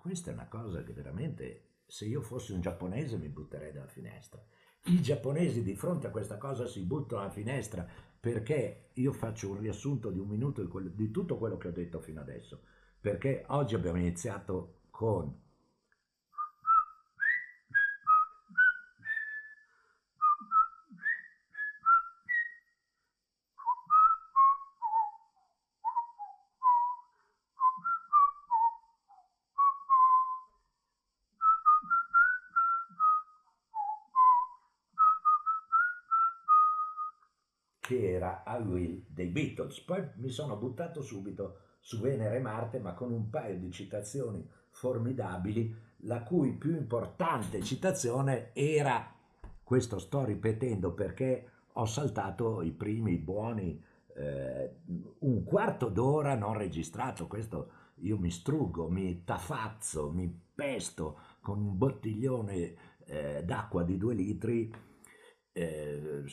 questa è una cosa che veramente, se io fossi un giapponese mi butterei dalla finestra. I giapponesi di fronte a questa cosa si buttano alla finestra perché io faccio un riassunto di un minuto di, quello, di tutto quello che ho detto fino adesso, perché oggi abbiamo iniziato con che era a Will dei Beatles. Poi mi sono buttato subito su Venere e Marte, ma con un paio di citazioni formidabili, la cui più importante citazione era, questo sto ripetendo perché ho saltato i primi buoni eh, un quarto d'ora non registrato, questo io mi struggo, mi tafazzo, mi pesto con un bottiglione eh, d'acqua di due litri eh,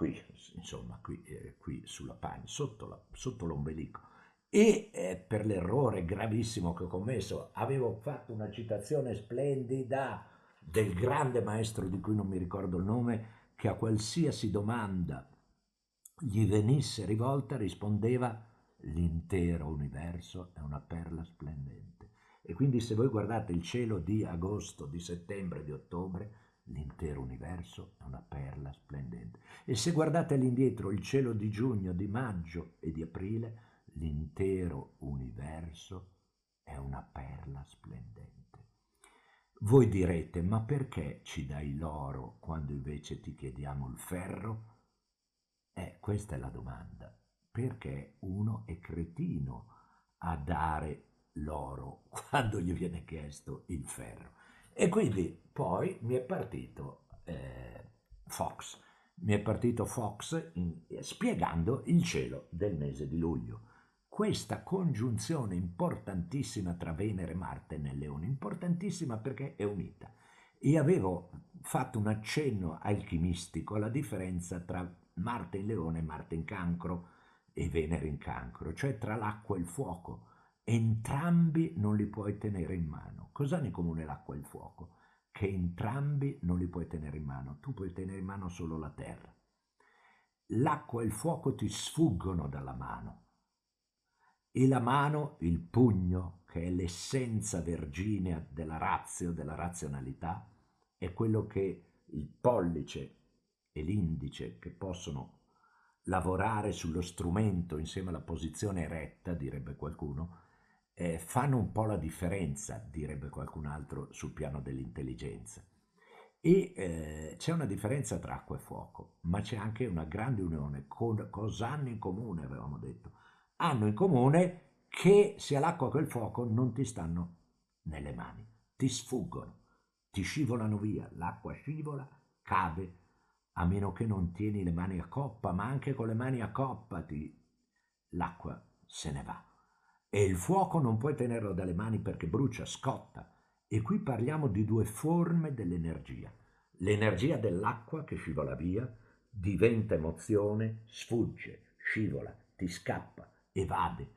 qui, insomma, qui, eh, qui sulla pagina, sotto, la, sotto l'ombelico. E eh, per l'errore gravissimo che ho commesso, avevo fatto una citazione splendida del grande maestro di cui non mi ricordo il nome, che a qualsiasi domanda gli venisse rivolta rispondeva l'intero universo è una perla splendente. E quindi se voi guardate il cielo di agosto, di settembre, di ottobre, L'intero universo è una perla splendente. E se guardate all'indietro il cielo di giugno, di maggio e di aprile, l'intero universo è una perla splendente. Voi direte, ma perché ci dai l'oro quando invece ti chiediamo il ferro? Eh, questa è la domanda. Perché uno è cretino a dare l'oro quando gli viene chiesto il ferro? E quindi poi mi è partito eh, Fox, mi è partito Fox in, spiegando il cielo del mese di luglio. Questa congiunzione importantissima tra Venere e Marte nel Leone, importantissima perché è unita. E avevo fatto un accenno alchimistico alla differenza tra Marte in Leone e Marte in Cancro e Venere in Cancro, cioè tra l'acqua e il fuoco entrambi non li puoi tenere in mano. Cosa hanno in comune l'acqua e il fuoco? Che entrambi non li puoi tenere in mano, tu puoi tenere in mano solo la terra. L'acqua e il fuoco ti sfuggono dalla mano e la mano, il pugno, che è l'essenza verginea della razio, della razionalità, è quello che il pollice e l'indice che possono lavorare sullo strumento insieme alla posizione eretta, direbbe qualcuno, eh, fanno un po' la differenza, direbbe qualcun altro, sul piano dell'intelligenza. E eh, c'è una differenza tra acqua e fuoco, ma c'è anche una grande unione. Con, cosa hanno in comune, avevamo detto? Hanno in comune che sia l'acqua che il fuoco non ti stanno nelle mani, ti sfuggono, ti scivolano via, l'acqua scivola, cade, a meno che non tieni le mani a coppa, ma anche con le mani a coppa ti... l'acqua se ne va. E il fuoco non puoi tenerlo dalle mani perché brucia, scotta. E qui parliamo di due forme dell'energia. L'energia dell'acqua che scivola via diventa emozione, sfugge, scivola, ti scappa, evade,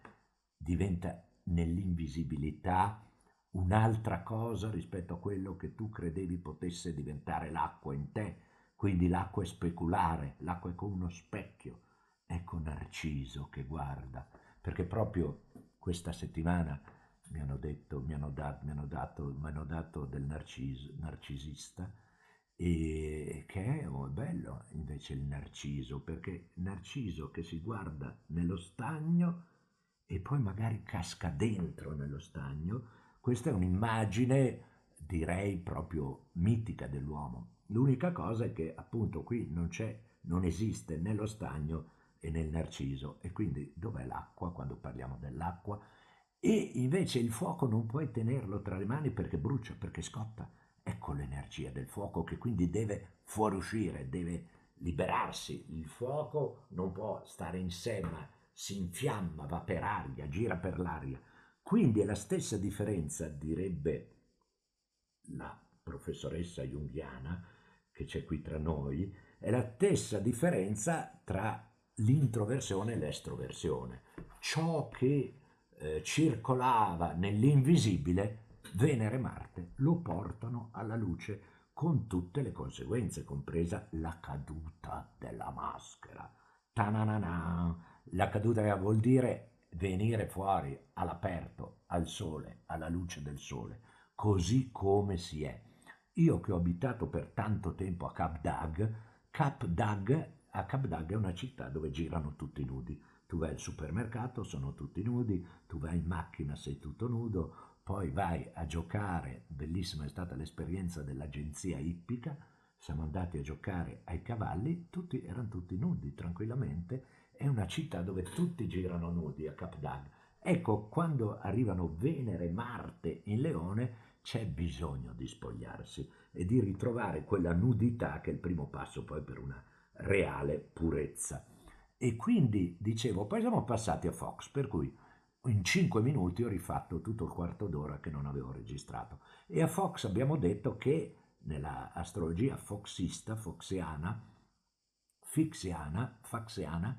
diventa nell'invisibilità un'altra cosa rispetto a quello che tu credevi potesse diventare l'acqua in te. Quindi l'acqua è speculare, l'acqua è come uno specchio. Ecco Narciso che guarda, perché proprio questa settimana mi hanno detto, mi hanno, dat, mi hanno dato, mi hanno dato del narciso, narcisista e che è, oh, bello invece il narciso, perché narciso che si guarda nello stagno e poi magari casca dentro nello stagno, questa è un'immagine direi proprio mitica dell'uomo. L'unica cosa è che appunto qui non c'è, non esiste nello stagno e nel narciso. E quindi dov'è l'acqua quando parliamo dell'acqua? E invece il fuoco non puoi tenerlo tra le mani perché brucia, perché scotta. Ecco l'energia del fuoco che quindi deve fuoriuscire, deve liberarsi. Il fuoco non può stare in sé, ma si infiamma, va per aria, gira per l'aria. Quindi è la stessa differenza, direbbe la professoressa junghiana che c'è qui tra noi, è la stessa differenza tra l'introversione e l'estroversione. Ciò che eh, circolava nell'invisibile Venere e Marte lo portano alla luce con tutte le conseguenze, compresa la caduta della maschera. Tananana. La caduta vuol dire venire fuori all'aperto, al sole, alla luce del sole, così come si è. Io che ho abitato per tanto tempo a Cap Dag, Cap Dag, a Cap Dag è una città dove girano tutti nudi. Tu vai al supermercato, sono tutti nudi, tu vai in macchina, sei tutto nudo, poi vai a giocare, bellissima è stata l'esperienza dell'agenzia ippica, siamo andati a giocare ai cavalli, tutti erano tutti nudi tranquillamente, è una città dove tutti girano nudi a Cap d'Ag. Ecco, quando arrivano Venere Marte in Leone c'è bisogno di spogliarsi e di ritrovare quella nudità che è il primo passo poi per una reale purezza. E quindi, dicevo, poi siamo passati a Fox, per cui in cinque minuti ho rifatto tutto il quarto d'ora che non avevo registrato. E a Fox abbiamo detto che nella astrologia foxista, foxiana, fixiana, faxiana,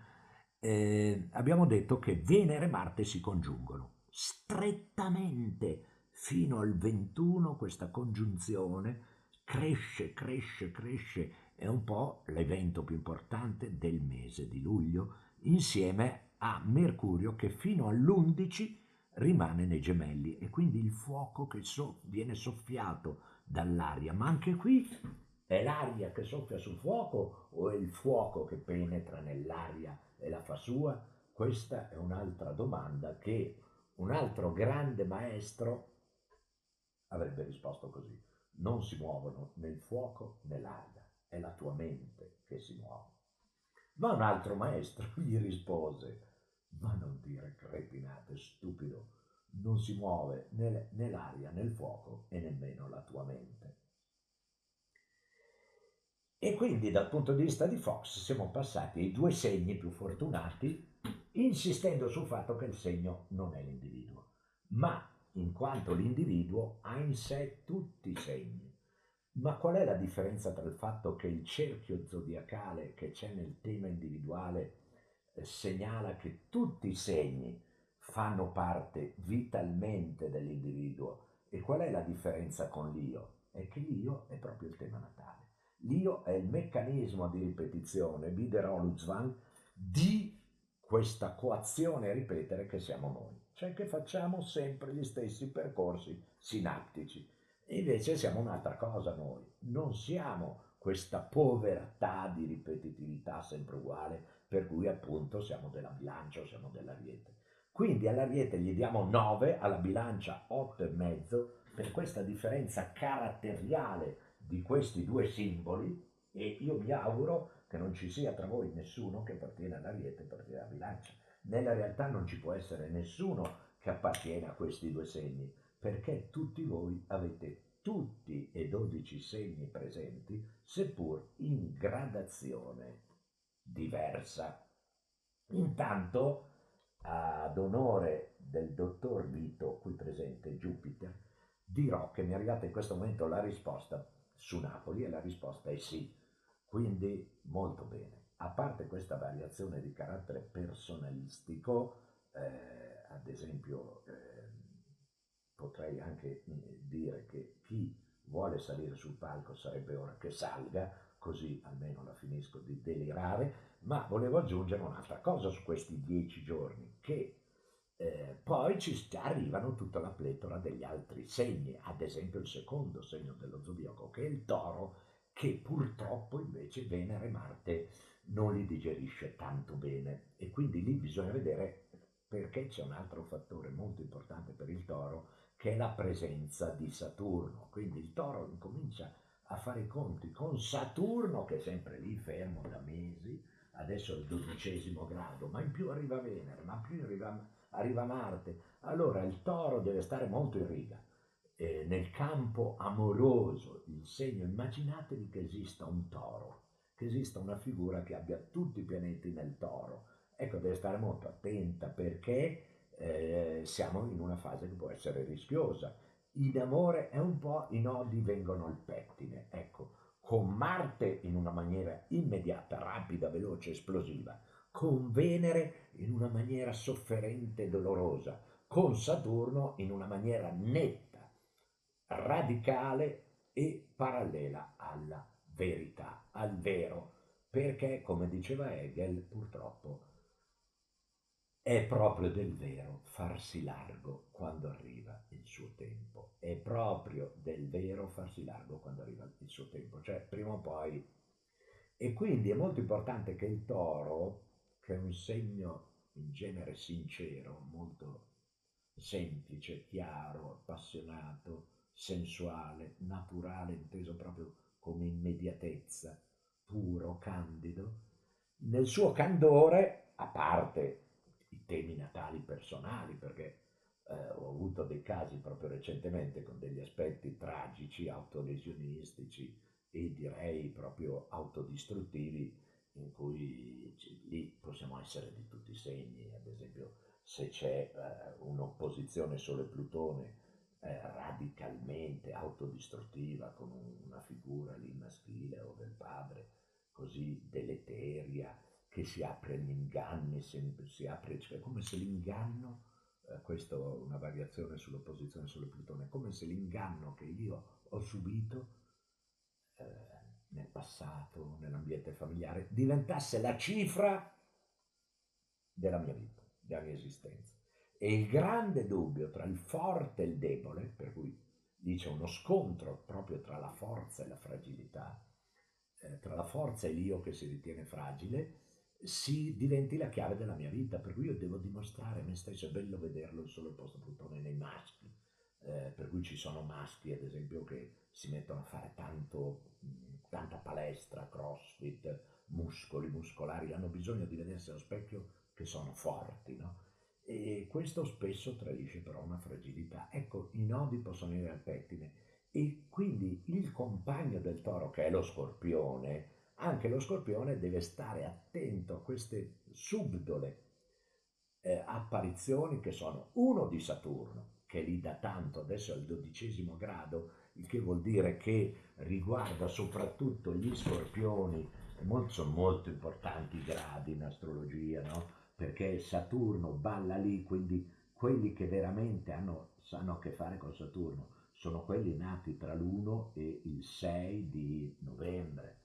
eh, abbiamo detto che Venere e Marte si congiungono strettamente fino al 21 questa congiunzione cresce, cresce, cresce, è un po' l'evento più importante del mese di luglio, insieme a Mercurio che fino all'11 rimane nei gemelli e quindi il fuoco che so, viene soffiato dall'aria, ma anche qui è l'aria che soffia sul fuoco o è il fuoco che penetra nell'aria e la fa sua? Questa è un'altra domanda che un altro grande maestro avrebbe risposto così. Non si muovono né il fuoco né l'aria, è la tua mente che si muove. Ma un altro maestro gli rispose, ma non dire crepinate, stupido, non si muove né, né l'aria né il fuoco e nemmeno la tua mente. E quindi dal punto di vista di Fox siamo passati ai due segni più fortunati, insistendo sul fatto che il segno non è l'individuo, ma in quanto l'individuo ha in sé tutti i segni. Ma qual è la differenza tra il fatto che il cerchio zodiacale che c'è nel tema individuale segnala che tutti i segni fanno parte vitalmente dell'individuo. E qual è la differenza con l'io? È che l'io è proprio il tema natale. L'io è il meccanismo di ripetizione, Bideroluzvan, di questa coazione a ripetere che siamo noi. Cioè che facciamo sempre gli stessi percorsi sinaptici. Invece siamo un'altra cosa noi. Non siamo questa povertà di ripetitività sempre uguale per cui appunto siamo della bilancia o siamo dell'ariete. Quindi all'ariete gli diamo 9, alla bilancia 8,5 per questa differenza caratteriale di questi due simboli e io mi auguro che non ci sia tra voi nessuno che appartiene all'ariete e appartiene alla bilancia. Nella realtà non ci può essere nessuno che appartiene a questi due segni, perché tutti voi avete tutti e 12 segni presenti, seppur in gradazione diversa. Intanto, ad onore del dottor Vito, qui presente Jupiter, dirò che mi è arrivata in questo momento la risposta su Napoli e la risposta è sì. Quindi molto bene. A parte questa variazione di carattere personalistico, eh, ad esempio eh, potrei anche eh, dire che chi vuole salire sul palco sarebbe ora che salga, così almeno la finisco di delirare, ma volevo aggiungere un'altra cosa su questi dieci giorni, che eh, poi ci arrivano tutta la pletora degli altri segni, ad esempio il secondo segno dello zodiaco, che è il toro, che purtroppo invece Venere e Marte non li digerisce tanto bene. E quindi lì bisogna vedere perché c'è un altro fattore molto importante per il toro che è la presenza di Saturno. Quindi il toro incomincia a fare i conti con Saturno che è sempre lì fermo da mesi, adesso è il dodicesimo grado, ma in più arriva Venere, ma in più arriva, arriva Marte. Allora il toro deve stare molto in riga. Eh, nel campo amoroso, il segno, immaginatevi che esista un toro, che esista una figura che abbia tutti i pianeti nel toro. Ecco, deve stare molto attenta perché eh, siamo in una fase che può essere rischiosa. In amore è un po' i nodi vengono al pettine. Ecco, con Marte in una maniera immediata, rapida, veloce, esplosiva, con Venere in una maniera sofferente e dolorosa, con Saturno in una maniera netta, radicale e parallela alla verità, al vero, perché, come diceva Hegel, purtroppo è proprio del vero farsi largo quando arriva il suo tempo, è proprio del vero farsi largo quando arriva il suo tempo, cioè prima o poi. E quindi è molto importante che il toro, che è un segno in genere sincero, molto semplice, chiaro, appassionato, sensuale, naturale, inteso proprio come immediatezza, puro, candido, nel suo candore, a parte i temi natali personali, perché eh, ho avuto dei casi proprio recentemente con degli aspetti tragici, autolesionistici e direi proprio autodistruttivi, in cui lì possiamo essere di tutti i segni, ad esempio se c'è eh, un'opposizione Sole-Plutone eh, radicalmente autodistruttiva con una figura lì maschile o del padre così deleteria che si apre agli inganni, si apre, cioè come se l'inganno, eh, questa è una variazione sull'opposizione Sole-Plutone, come se l'inganno che io ho subito eh, nel passato, nell'ambiente familiare, diventasse la cifra della mia vita, della mia esistenza. E il grande dubbio tra il forte e il debole, per cui dice uno scontro proprio tra la forza e la fragilità, eh, tra la forza e l'io che si ritiene fragile, si diventi la chiave della mia vita, per cui io devo dimostrare a me stesso, è bello vederlo solo il posto Plutone nei maschi, eh, per cui ci sono maschi ad esempio che si mettono a fare tanto, tanta palestra, crossfit, muscoli, muscolari, hanno bisogno di vedersi allo specchio che sono forti, no? E questo spesso tradisce però una fragilità. Ecco, i nodi possono venire al pettine e quindi il compagno del toro, che è lo scorpione, anche lo scorpione deve stare attento a queste subdole eh, apparizioni che sono uno di Saturno, che lì da tanto, adesso è al dodicesimo grado, il che vuol dire che riguarda soprattutto gli scorpioni, molto, sono molto importanti i gradi in astrologia, no? perché Saturno balla lì, quindi quelli che veramente hanno, sanno a che fare con Saturno sono quelli nati tra l'1 e il 6 di novembre.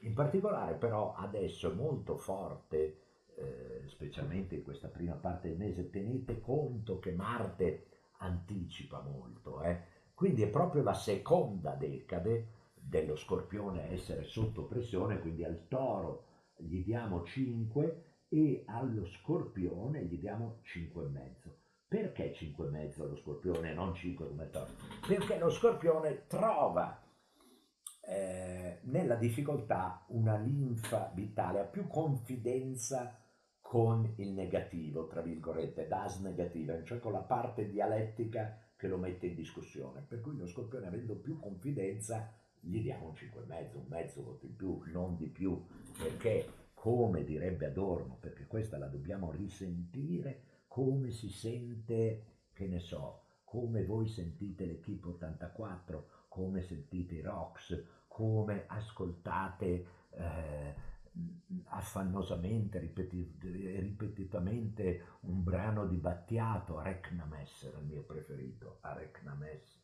In particolare però adesso è molto forte, eh, specialmente in questa prima parte del mese, tenete conto che Marte anticipa molto, eh? quindi è proprio la seconda decade dello scorpione essere sotto pressione, quindi al toro gli diamo 5 e allo scorpione gli diamo 5,5. Perché 5,5 allo scorpione e non 5 come toro? Perché lo scorpione trova eh, nella difficoltà una linfa vitale, ha più confidenza con il negativo, tra virgolette, das negativa, cioè con la parte dialettica che lo mette in discussione. Per cui lo scorpione, avendo più confidenza, gli diamo un 5,5, un mezzo voto in più, non di più, perché come direbbe Adorno, perché questa la dobbiamo risentire, come si sente, che ne so, come voi sentite l'Equipe 84, come sentite i Rocks, come ascoltate eh, affannosamente, ripeti- ripetutamente un brano di Battiato, Arecnames era il mio preferito, Arecnames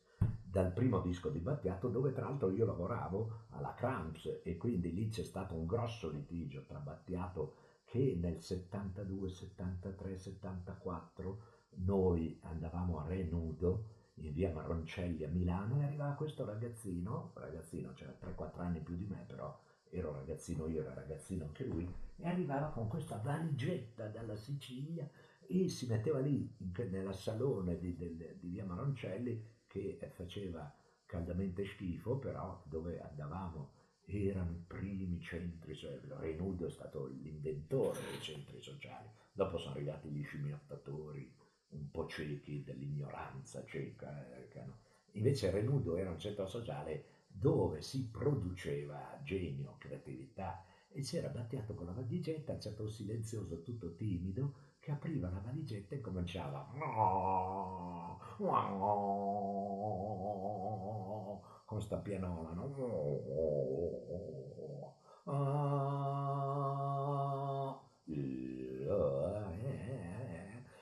dal primo disco di Battiato dove tra l'altro io lavoravo alla Cramps e quindi lì c'è stato un grosso litigio tra Battiato che nel 72, 73, 74 noi andavamo a Renudo in via Marroncelli a Milano e arrivava questo ragazzino, ragazzino c'era 3-4 anni più di me però ero ragazzino io, era ragazzino anche lui, e arrivava con questa valigetta dalla Sicilia e si metteva lì nella salone di, di, di via Maroncelli che faceva caldamente schifo, però dove andavamo erano i primi centri, cioè Renudo è stato l'inventore dei centri sociali, dopo sono arrivati gli scimmiottatori un po' ciechi dell'ignoranza cieca, eh, invece Renudo era un centro sociale dove si produceva genio, creatività e c'era Battiato con la valigetta, un certo silenzioso, tutto timido, che apriva la valigetta e cominciava con sta pianola no?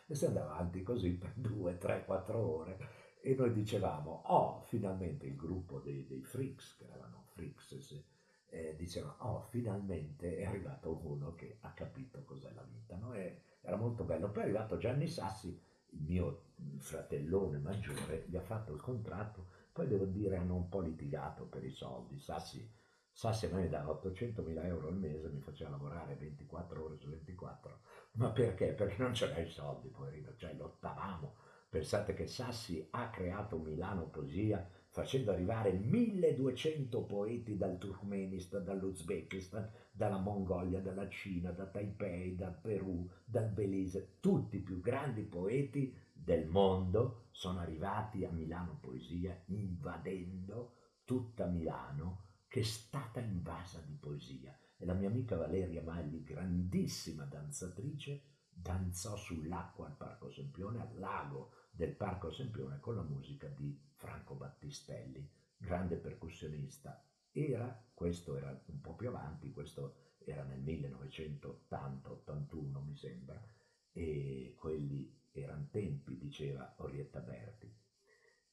E si andava avanti così per due, tre, quattro ore e noi dicevamo, oh, finalmente il gruppo dei, dei freaks, che erano freaks, eh, dicevano, oh, finalmente è arrivato uno che ha capito cos'è la vita, no? E era molto bello. Poi è arrivato Gianni Sassi, il mio fratellone maggiore, gli ha fatto il contratto, poi devo dire hanno un po' litigato per i soldi. Sassi, Sassi a me dava 800 mila euro al mese, mi faceva lavorare 24 ore su 24, ma perché? Perché non c'era i soldi, poverino, cioè lottavamo Pensate che Sassi ha creato Milano Poesia facendo arrivare 1200 poeti dal Turkmenistan, dall'Uzbekistan, dalla Mongolia, dalla Cina, da Taipei, dal Perù, dal Belize. Tutti i più grandi poeti del mondo sono arrivati a Milano Poesia invadendo tutta Milano che è stata invasa di poesia. E la mia amica Valeria Magli, grandissima danzatrice, danzò sull'acqua al Parco Sempione, al lago del Parco Sempione con la musica di Franco Battistelli, grande percussionista. Era, questo era un po' più avanti, questo era nel 1980-81 mi sembra, e quelli erano tempi, diceva Orietta Berti.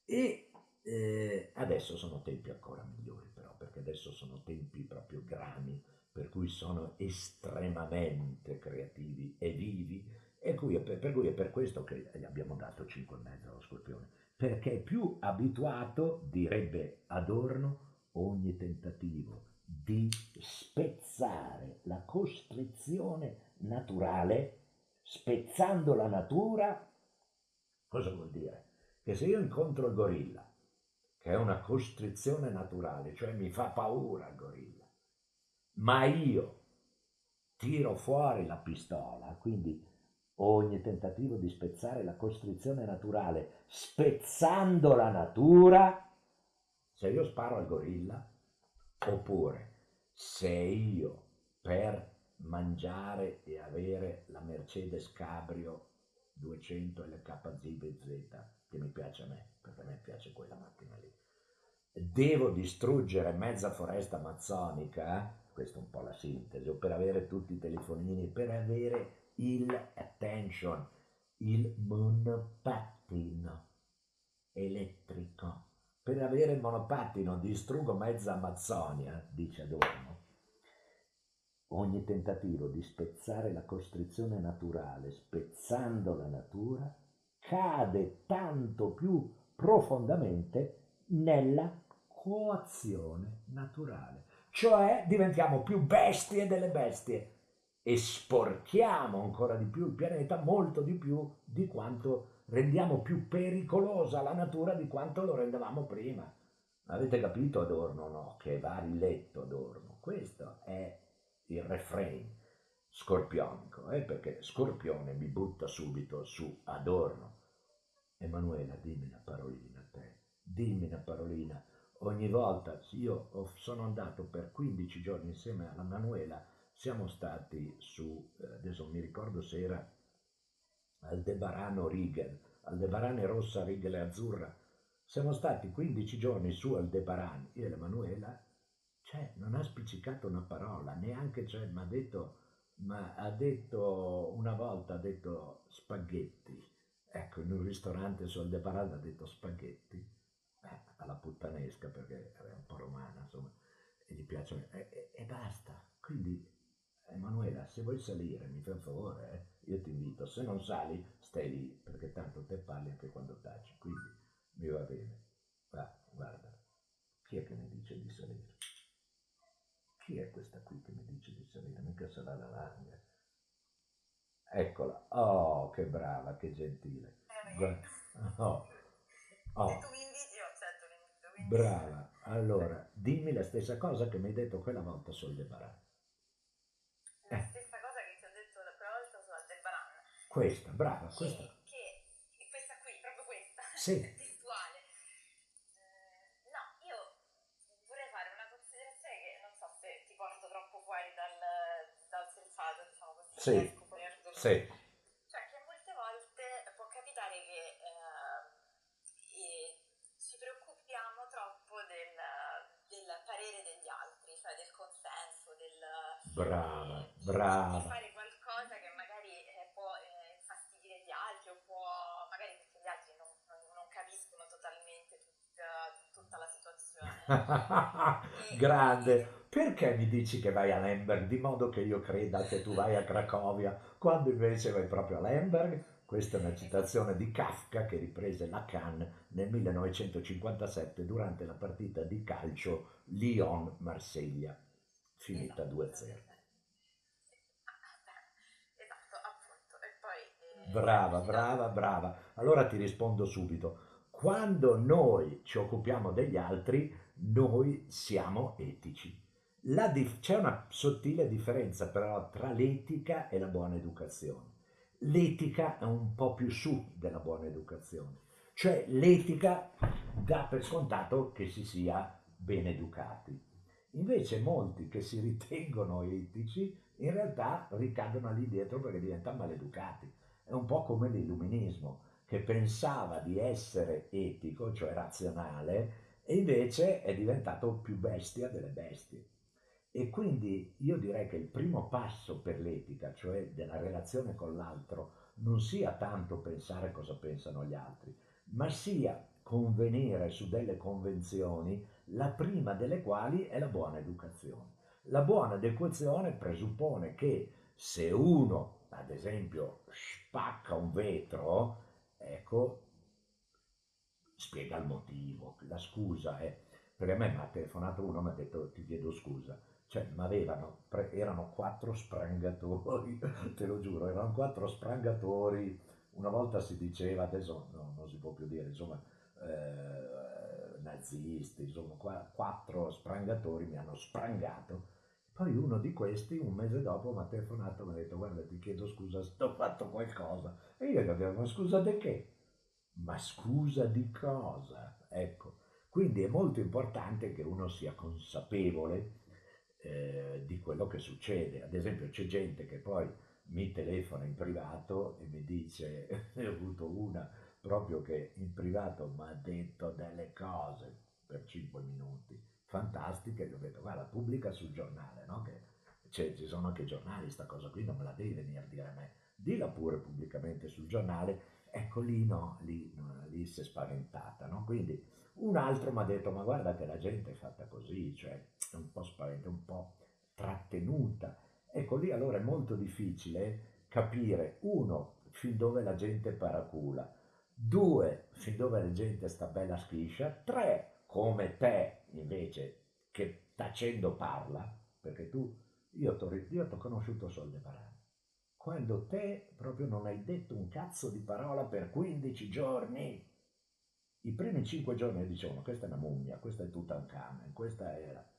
E eh, adesso sono tempi ancora migliori però, perché adesso sono tempi proprio grani, per cui sono estremamente creativi e vivi e cui per, cui è per questo che gli abbiamo dato 5,5 allo Scorpione, perché è più abituato, direbbe Adorno, ogni tentativo di spezzare la costrizione naturale, spezzando la natura, cosa vuol dire? Che se io incontro il gorilla, che è una costrizione naturale, cioè mi fa paura il gorilla, ma io tiro fuori la pistola, quindi ogni tentativo di spezzare la costrizione naturale, spezzando la natura, se io sparo al gorilla, oppure se io per mangiare e avere la Mercedes Cabrio 200 LKZBZ, che mi piace a me, perché a me piace quella macchina lì, devo distruggere mezza foresta amazzonica, questa è un po' la sintesi, o per avere tutti i telefonini, per avere il attention, il monopattino elettrico. Per avere il monopattino distruggo mezza Amazzonia, dice Adorno. Ogni tentativo di spezzare la costrizione naturale, spezzando la natura, cade tanto più profondamente nella coazione naturale. Cioè diventiamo più bestie delle bestie e sporchiamo ancora di più il pianeta, molto di più di quanto rendiamo più pericolosa la natura di quanto lo rendevamo prima. Avete capito Adorno? No, che va riletto Adorno. Questo è il refrain scorpionico, eh? perché Scorpione mi butta subito su Adorno. Emanuela, dimmi una parolina te, dimmi una parolina. Ogni volta, io sono andato per 15 giorni insieme alla Manuela siamo stati su, eh, adesso mi ricordo se era Aldebarano Rigel, Aldebarane rossa, Rigel e azzurra, siamo stati 15 giorni su Aldebaran, io e l'Emanuela, cioè non ha spiccicato una parola, neanche, cioè, mi ha detto, ma ha detto una volta, ha detto spaghetti, ecco, in un ristorante su Aldebaran ha detto spaghetti, eh, alla puttanesca perché era un po' romana, insomma, e gli piace, e, e, e basta, quindi Emanuela, se vuoi salire, mi fai un favore, eh? io ti invito, se non sali, stai lì, perché tanto te parli anche quando taci, quindi mi va bene. Va, guarda, chi è che mi dice di salire? Chi è questa qui che mi dice di salire? Mica sarà la larga. Eccola, oh, che brava, che gentile. Guarda. Oh. Oh. Brava, allora dimmi la stessa cosa che mi hai detto quella volta sul Debaran. Questa, brava, che, questa. Che, che questa qui, proprio questa, sì. testuale. Eh, no, io vorrei fare una considerazione che non so se ti porto troppo fuori dal, dal sensato, diciamo così. Sì. sì. Perché mi dici che vai a Lemberg di modo che io creda che tu vai a Cracovia quando invece vai proprio a Lemberg? Questa è una citazione di Kafka che riprese Lacan nel 1957 durante la partita di calcio Lyon-Marsiglia, finita 2-0. Esatto, appunto. E poi... eh, Brava, brava, brava. Allora ti rispondo subito. Quando noi ci occupiamo degli altri, noi siamo etici. Dif- c'è una sottile differenza però tra l'etica e la buona educazione. L'etica è un po' più su della buona educazione, cioè l'etica dà per scontato che si sia ben educati. Invece molti che si ritengono etici in realtà ricadono all'indietro perché diventano maleducati. È un po' come l'illuminismo, che pensava di essere etico, cioè razionale, e invece è diventato più bestia delle bestie. E quindi io direi che il primo passo per l'etica, cioè della relazione con l'altro, non sia tanto pensare cosa pensano gli altri, ma sia convenire su delle convenzioni, la prima delle quali è la buona educazione. La buona educazione presuppone che se uno, ad esempio, spacca un vetro, ecco, spiega il motivo, la scusa è... Perché a me mi ha telefonato uno e mi ha detto ti chiedo scusa, cioè ma avevano, erano quattro sprangatori, te lo giuro, erano quattro sprangatori, una volta si diceva, adesso no, non si può più dire, insomma, eh, nazisti, insomma, qua- quattro sprangatori mi hanno sprangato. Poi uno di questi, un mese dopo, mi ha telefonato e mi ha detto guarda ti chiedo scusa se ho fatto qualcosa. E io gli ho detto ma scusa di che? Ma scusa di cosa? Ecco, quindi è molto importante che uno sia consapevole eh, di quello che succede. Ad esempio c'è gente che poi mi telefona in privato e mi dice, ne ho avuto una proprio che in privato mi ha detto delle cose per 5 minuti, fantastiche, gli ho detto guarda pubblica sul giornale, no? Che c'è- ci sono anche giornali, sta cosa qui non me la devi venire a dire a me, dilla pure pubblicamente sul giornale, ecco lì no, lì, no, lì si è spaventata, no? Quindi un altro mi ha detto ma guarda che la gente è fatta così, cioè è un po' spaventa, un po' trattenuta, ecco lì allora è molto difficile capire, uno, fin dove la gente paracula, due, fin dove la gente sta bella schiscia, tre, come te invece che tacendo parla, perché tu, io ti ho conosciuto parole, quando te proprio non hai detto un cazzo di parola per 15 giorni, i primi 5 giorni dicevano questa è una mummia, questa è Tutankhamen, questa era...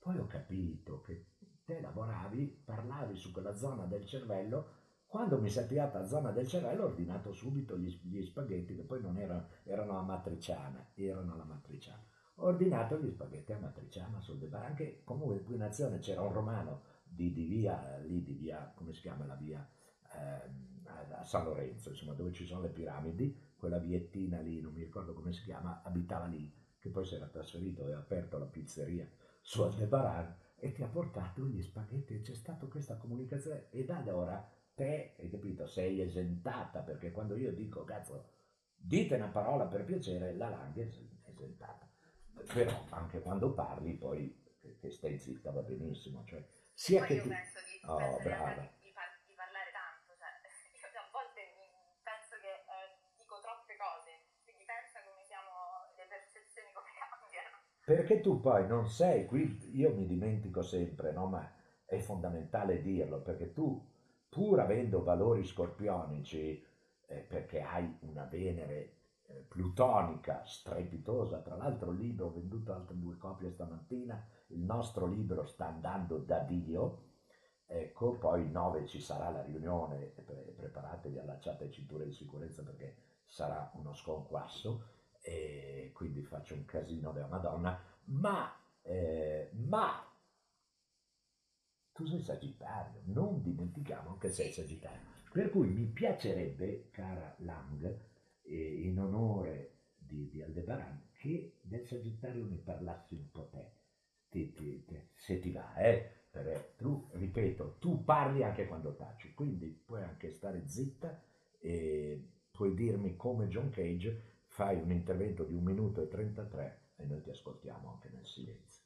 Poi ho capito che te lavoravi, parlavi su quella zona del cervello quando mi si è attivata la zona del cervello ho ordinato subito gli, gli spaghetti, che poi non erano, erano a matriciana, erano alla matriciana. Ho ordinato gli spaghetti a matriciana debar, anche comunque qui in azione c'era un romano di, di via, lì di via, come si chiama la via, ehm, a San Lorenzo, insomma, dove ci sono le piramidi, quella viettina lì, non mi ricordo come si chiama, abitava lì, che poi si era trasferito e ha aperto la pizzeria su Aldebaran e ti ha portato gli spaghetti e c'è stata questa comunicazione e da allora te, hai capito, sei esentata, perché quando io dico, cazzo, dite una parola per piacere, la Lang è esentata. Però anche quando parli poi che, stai zitta va benissimo, cioè sia Poi che tu... Oh, brava. di, di par- di parlare tanto, cioè io a volte mi- penso che eh, dico troppe cose, quindi pensa come siamo, le percezioni come cambiano. Perché tu poi non sei qui, io mi dimentico sempre, no? Ma è fondamentale dirlo, perché tu, pur avendo valori scorpionici, eh, perché hai una Venere eh, plutonica strepitosa, tra l'altro il libro ho venduto altre due copie stamattina, il nostro libro sta andando da Dio, ecco, poi il 9 ci sarà la riunione, pre- preparatevi, allacciate cinture di sicurezza perché sarà uno sconquasso, e quindi faccio un casino della Madonna, ma, eh, ma tu sei Sagittario, non dimentichiamo che sei Sagittario. Per cui mi piacerebbe, cara Lang, eh, in onore di, di Aldebaran, che del Sagittario mi parlassi un po' te, Ti- ti- ti- se ti va, eh? Perché tu, ripeto, tu parli anche quando taci, quindi puoi anche stare zitta e puoi dirmi come John Cage, fai un intervento di un minuto e 33 e noi ti ascoltiamo anche nel silenzio.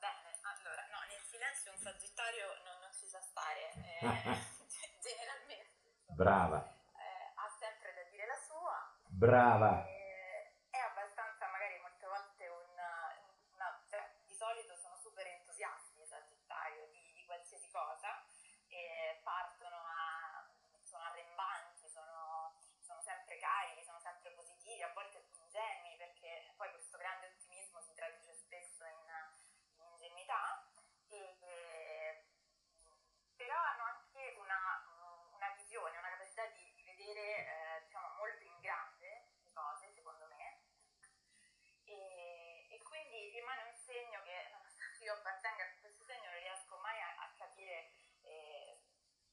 Bene, allora, no, nel silenzio un sagittario non, non ci sa stare, eh, generalmente. Brava. Eh, ha sempre da dire la sua. Brava. Eh, è abbastanza, magari molte volte, una, una, cioè, di solito sono super entusiasti i Sagittario di, di qualsiasi cosa, e partono a, sono arrembanti, sono, sono sempre carichi, sono sempre positivi, a volte ingenui, perché poi questo grande ottimismo si traduce spesso in, in ingenuità, e, e, però hanno anche una, una visione, una capacità di, di vedere eh, diciamo, molto in grande le cose, secondo me, e, e quindi rimane un segno che, nonostante io appartenga a questo segno, non riesco mai a, a capire eh,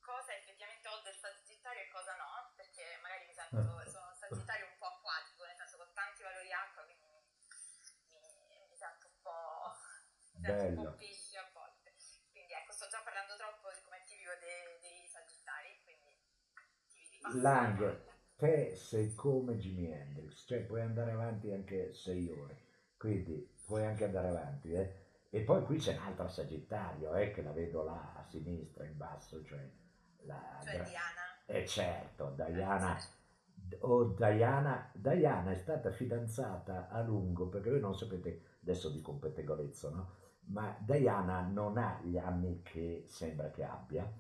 cosa effettivamente ho del sagittario e cosa no, perché magari mi sento, sono un sagittario un po' acquatico, nel senso con tanti valori acqua, quindi mi, mi, mi sento un po', po' pesce a volte. Quindi ecco, sto già parlando troppo di come ti vivo dei, dei sagittari, quindi ti, Lang, te sei come Jimi Hendrix, cioè puoi andare avanti anche sei ore, quindi puoi anche andare avanti, eh? E poi qui c'è un altro Sagittario, eh, che la vedo là a sinistra, in basso, cioè la... Cioè Diana. Eh certo, Eh, Diana, oh, Diana, Diana è stata fidanzata a lungo, perché voi non sapete, adesso dico un pettegolezzo, no? Ma Diana non ha gli anni che sembra che abbia.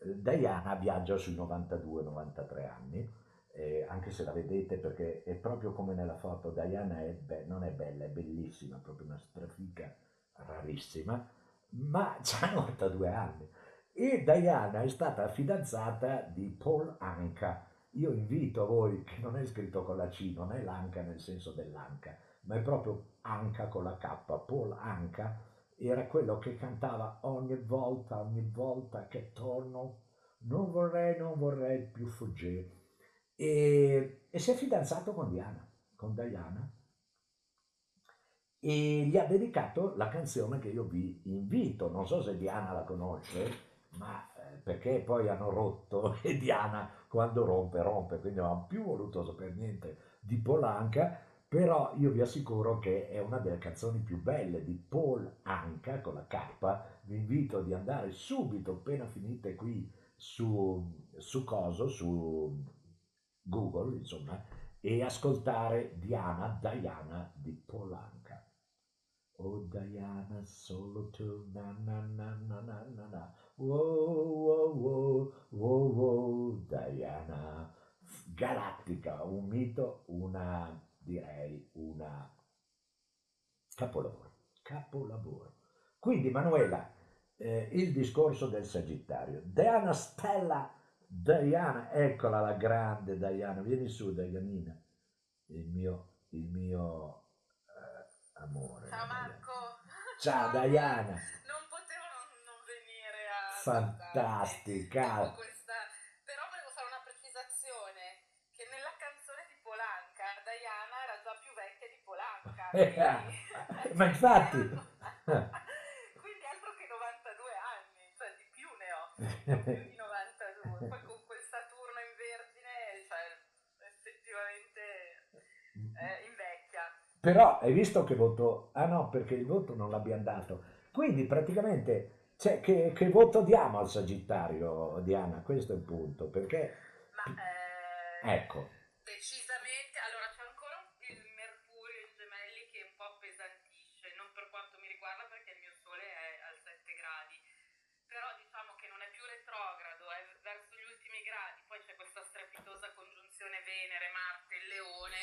Diana viaggia sui 92-93 anni, eh, anche se la vedete perché è proprio come nella foto, Diana è be- non è bella, è bellissima, proprio una strafica rarissima, ma ha 92 anni. E Diana è stata fidanzata di Paul Anka. Io invito voi, che non è scritto con la C, non è l'Anca nel senso dell'Anca, ma è proprio Anka con la K. Paul Anka era quello che cantava ogni volta, ogni volta che torno, non vorrei, non vorrei più fuggire. E, e si è fidanzato con Diana, con Diana, e gli ha dedicato la canzone che io vi invito. Non so se Diana la conosce, ma eh, perché poi hanno rotto e Diana quando rompe, rompe, quindi non ho più voluto sapere niente di Polanca, però io vi assicuro che è una delle canzoni più belle di Paul Anka con la K. Vi invito di andare subito, appena finite qui su, su Coso, su Google, insomma, e ascoltare Diana, Diana di Polanca. Oh Diana, solo tu, na na na na na na na, wow wow wow wow, Diana, galattica, un mito, una, direi, una capolavoro, capolavoro. Quindi Manuela, eh, il discorso del Sagittario, Diana Stella, Diana, eccola la grande Diana, vieni su Dianina, il mio, il mio eh, amore. Ciao. Marco. Ciao Diana, Non potevo non, non venire a fantastica. salutarti dopo questa. Però volevo fare una precisazione che nella canzone di Polanca Diana era già più vecchia di Polanca. quindi- Ma infatti, Quindi altro che 92 anni, cioè di più ne ho, più di 92. Poi con quel Saturno in Vergine, cioè effettivamente eh, invecchia. però hai visto che voto? Ah no, perché il voto non l'abbiamo dato. Quindi praticamente, cioè, che, che voto diamo al Sagittario, Diana? Questo è il punto, perché, Ma eh, ecco, decisamente, allora c'è ancora il Mercurio in gemelli che un po' appesantisce, non per quanto mi riguarda perché il mio sole è al 7 gradi, però diciamo che non è più retrogrado, è verso gli ultimi gradi, poi c'è questa strepitosa congiunzione Venere-Marte il Leone,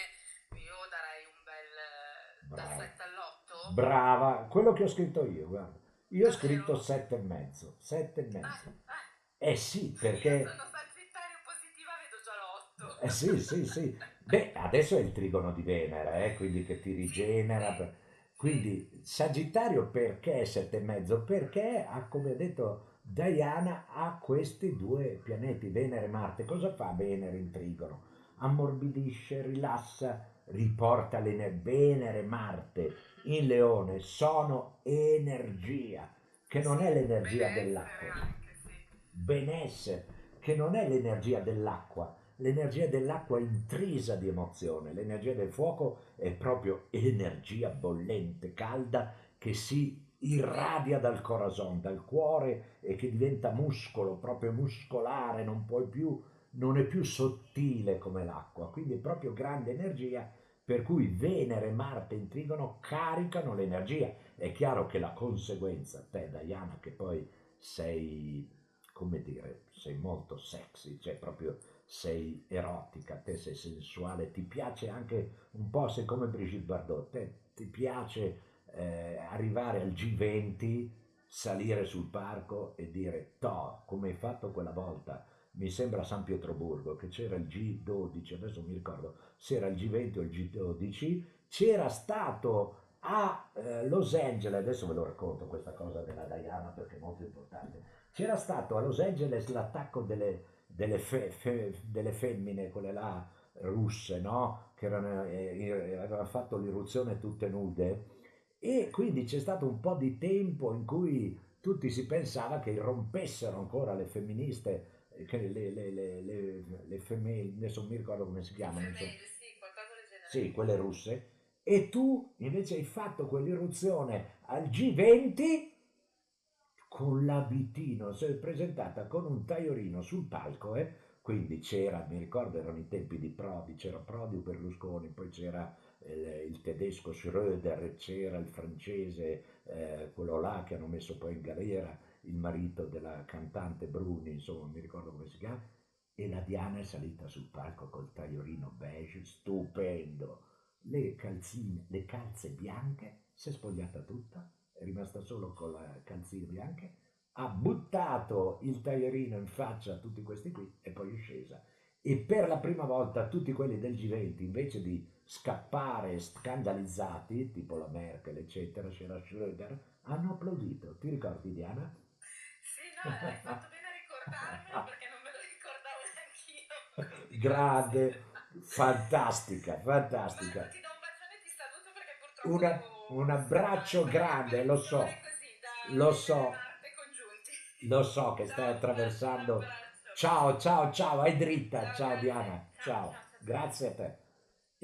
io darei un bel eh, da Brava. 7 all'8. brava, quello che ho scritto io, guarda. Io ho scritto sette e mezzo, sette e Ah, mezzo. ah, Eh sì, io perché... sono Sagittario positiva, vedo già l'otto. Eh sì, sì, sì. Beh, adesso è il trigono di Venere, eh, quindi che ti rigenera. Per-. Quindi Sagittario perché sette e mezzo? Perché ha, come ha detto Diana, ha questi due pianeti, Venere e Marte. Cosa fa Venere in trigono? Ammorbidisce, rilassa, riporta l'energia. Venere e Marte in Leone sono energia, che non è l'energia dell'acqua benessere, che non è l'energia dell'acqua, l'energia dell'acqua è intrisa di emozione, l'energia del fuoco è proprio energia bollente, calda, che si irradia dal corazon, dal cuore e che diventa muscolo, proprio muscolare, non puoi più, non è più sottile come l'acqua, quindi è proprio grande energia per cui Venere, Marte in Trigono caricano l'energia. È chiaro che la conseguenza, te Diana, che poi sei, come dire, sei molto sexy, cioè proprio sei erotica, te sei sensuale, ti piace anche un po', sei come Brigitte Bardot, te ti piace eh, arrivare al G20, salire sul parco e dire to, come hai fatto quella volta, mi sembra a San Pietroburgo che c'era il G12, adesso mi ricordo se era il G20 o il G12, c'era stato a eh, Los Angeles, adesso ve lo racconto questa cosa della Diana perché è molto importante, c'era stato a Los Angeles l'attacco delle, delle, fe, fe, delle femmine, quelle là russe, no? che erano, eh, avevano fatto l'irruzione tutte nude e quindi c'è stato un po' di tempo in cui tutti si pensava che irrompessero ancora le femministe che le, le, le, le, femmine, adesso non mi ricordo come si chiamano, Femminili, sì, qualcosa del genere. sì, quelle russe, e tu invece hai fatto quell'irruzione al G20 con l'abitino, sei presentata con un tagliorino sul palco, eh? quindi c'era, mi ricordo erano i tempi di Prodi, c'era Prodi Berlusconi, poi c'era eh, il tedesco Schröder, c'era il francese, eh, quello là che hanno messo poi in galera, il marito della cantante Bruni, insomma, mi ricordo come si chiama, e la Diana è salita sul palco col tagliorino beige, stupendo, le calzine, le calze bianche, si è spogliata tutta, è rimasta solo con le calzine bianche, ha buttato il tagliorino in faccia a tutti questi qui e poi è scesa. E per la prima volta tutti quelli del G20, invece di scappare scandalizzati, tipo la Merkel, eccetera, c'era Schröder, hanno applaudito. Ti ricordi Diana? hai fatto bene a ricordarmelo perché non me lo ricordavo neanch'io. Grande, fantastica, fantastica. Guarda, ti do un bacione e ti saluto perché purtroppo Una- devo- un abbraccio grande, lo so, così, lo so. Lo so che stai attraversando. Ciao, ciao, ciao, vai dritta. Ciao. Diana, ciao. Grazie a te.